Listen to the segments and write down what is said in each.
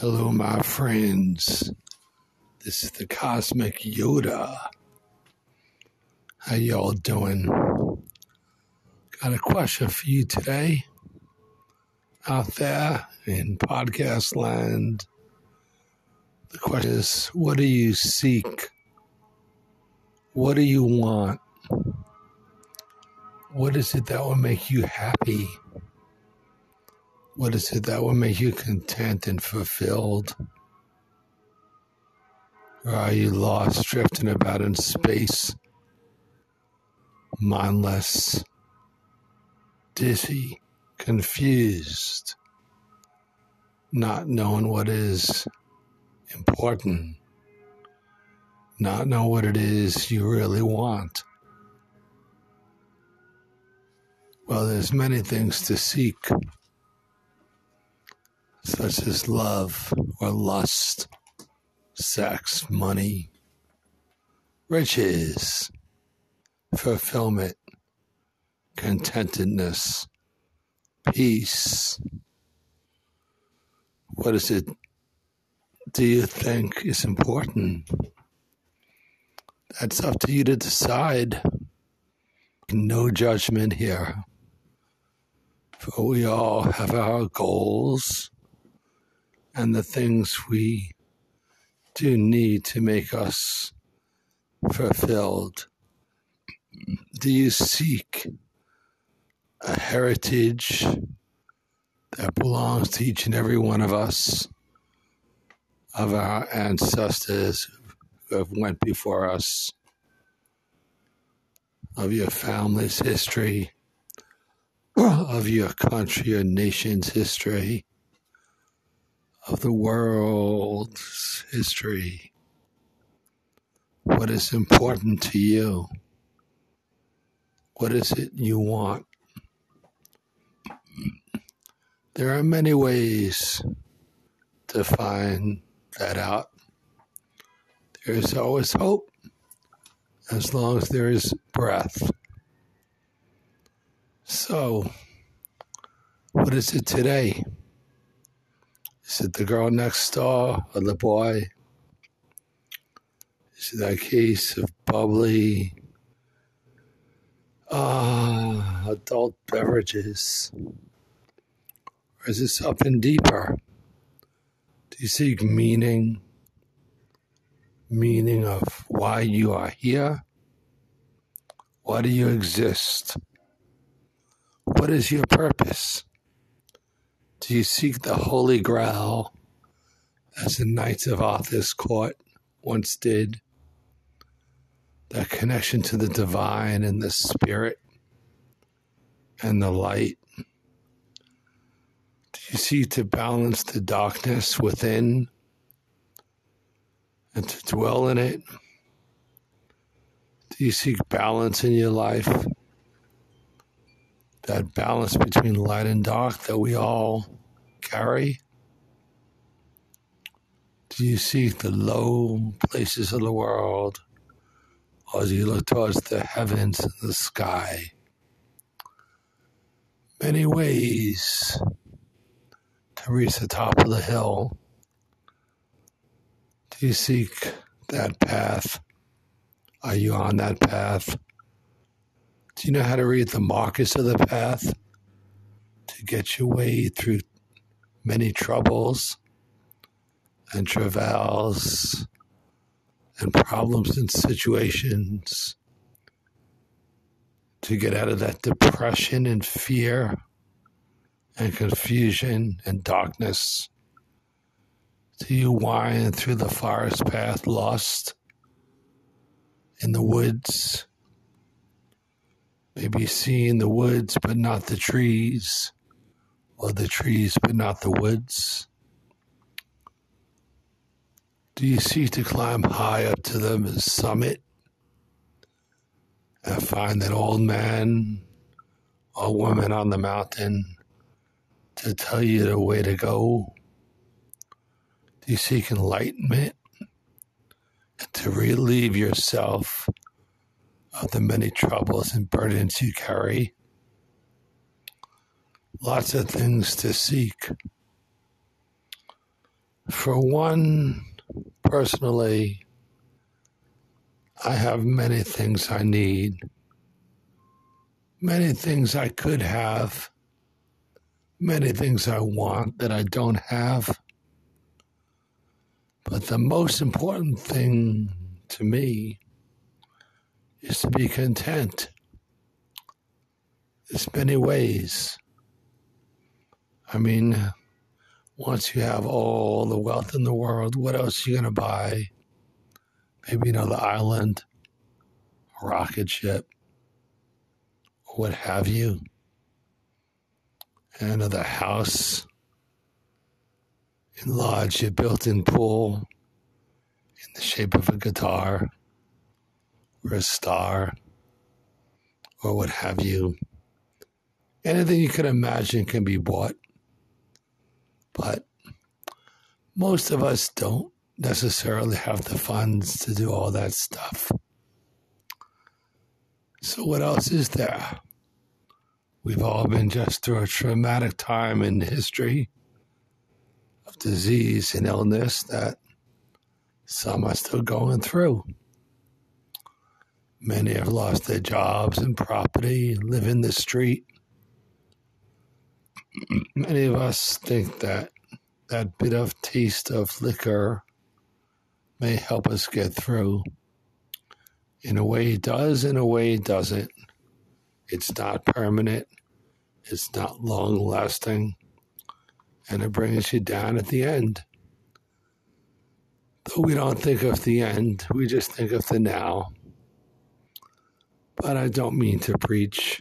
Hello, my friends. This is the Cosmic Yoda. How y'all doing? Got a question for you today out there in podcast land. The question is what do you seek? What do you want? What is it that will make you happy? What is it that will make you content and fulfilled? Or are you lost, drifting about in space, mindless, dizzy, confused, not knowing what is important, not know what it is you really want? Well, there's many things to seek, such as love or lust, sex, money, riches, fulfillment, contentedness, peace. What is it do you think is important? That's up to you to decide. No judgment here. For we all have our goals and the things we do need to make us fulfilled. Do you seek a heritage that belongs to each and every one of us, of our ancestors who have went before us, of your family's history? of your country or nation's history, of the world's history. What is important to you? What is it you want? There are many ways to find that out. There is always hope as long as there is breath. So, what is it today? Is it the girl next door or the boy? Is it that case of bubbly, uh, adult beverages? Or is it something deeper? Do you seek meaning? Meaning of why you are here? Why do you exist? What is your purpose? Do you seek the Holy Grail as the Knights of Arthur's court once did? That connection to the divine and the spirit and the light? Do you seek to balance the darkness within and to dwell in it? Do you seek balance in your life? That balance between light and dark that we all carry? Do you seek the low places of the world, or do you look towards the heavens and the sky? Many ways to reach the top of the hill. Do you seek that path? Are you on that path? Do you know how to read the markers of the path to get your way through many troubles and travails and problems and situations to get out of that depression and fear and confusion and darkness? Do you wind through the forest path lost in the woods? Maybe seeing the woods but not the trees, or the trees but not the woods? Do you seek to climb high up to the summit and find that old man or woman on the mountain to tell you the way to go? Do you seek enlightenment to relieve yourself of the many troubles and burdens you carry. Lots of things to seek. For one, personally, I have many things I need, many things I could have, many things I want that I don't have. But the most important thing to me is to be content. There's many ways. I mean, once you have all the wealth in the world, what else are you going to buy? maybe another island, a rocket ship, what have you, another house, enlarge your built in pool in the shape of a guitar or a star or what have you. Anything you can imagine can be bought, but most of us don't necessarily have the funds to do all that stuff. So, what else is there? We've all been just through a traumatic time in history of disease and illness that some are still going through. Many have lost their jobs and property, live in the street. Many of us think that that bit of taste of liquor may help us get through. In a way, it does, in a way, it doesn't. It's not permanent, it's not long lasting, and it brings you down at the end. Though we don't think of the end, we just think of the now. But I don't mean to preach.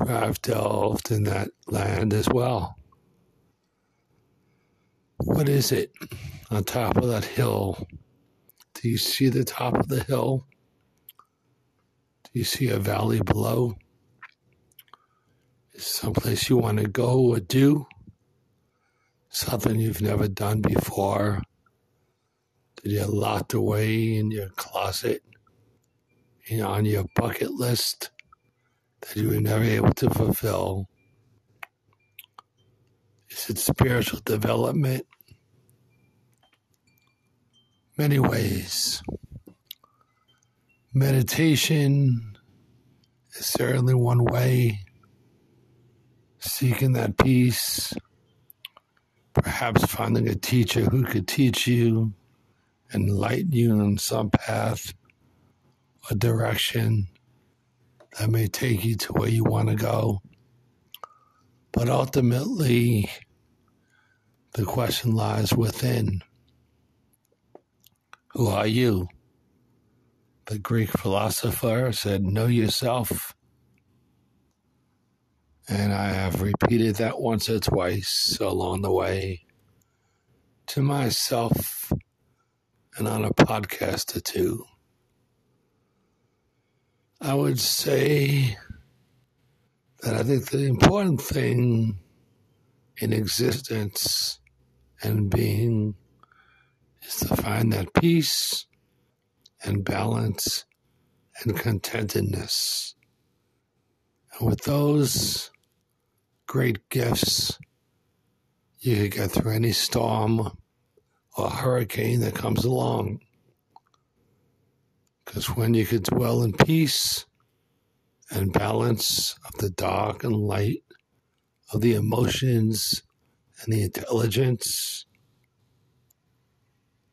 I've delved in that land as well. What is it on top of that hill? Do you see the top of the hill? Do you see a valley below? Is someplace you want to go or do? Something you've never done before? Did you locked away in your closet on your bucket list that you were never able to fulfill? Is it spiritual development? Many ways. Meditation is certainly one way. Seeking that peace, perhaps finding a teacher who could teach you, enlighten you on some path or direction that may take you to where you want to go. But ultimately, the question lies within Who are you? The Greek philosopher said, Know yourself. And I have repeated that once or twice along the way to myself and on a podcast or two. I would say that I think the important thing in existence and being is to find that peace and balance and contentedness. And with those great gifts, you can get through any storm or hurricane that comes along. Because when you can dwell in peace, and balance of the dark and light, of the emotions and the intelligence,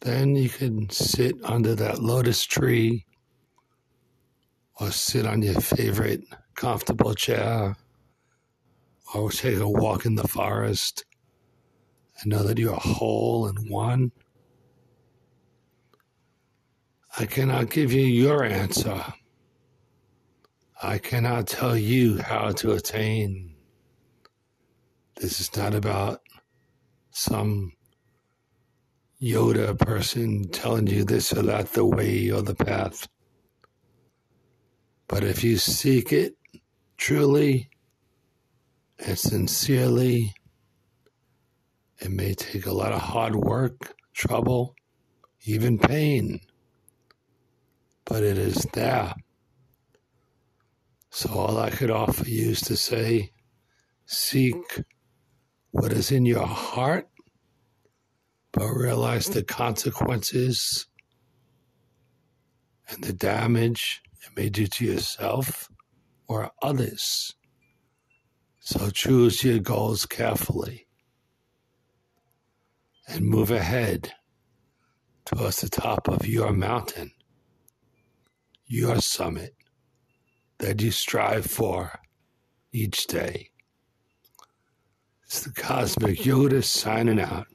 then you can sit under that lotus tree or sit on your favorite comfortable chair or take a walk in the forest and know that you're whole and one. I cannot give you your answer I cannot tell you how to attain. This is not about some Yoda person telling you this or that, the way or the path. But if you seek it truly and sincerely, it may take a lot of hard work, trouble, even pain, but it is there. So all I could offer you is to say, seek what is in your heart but realize the consequences and the damage it may do to yourself or others. So choose your goals carefully and move ahead towards the top of your mountain, your summit that you strive for each day. It's the Cosmic Yoda signing out.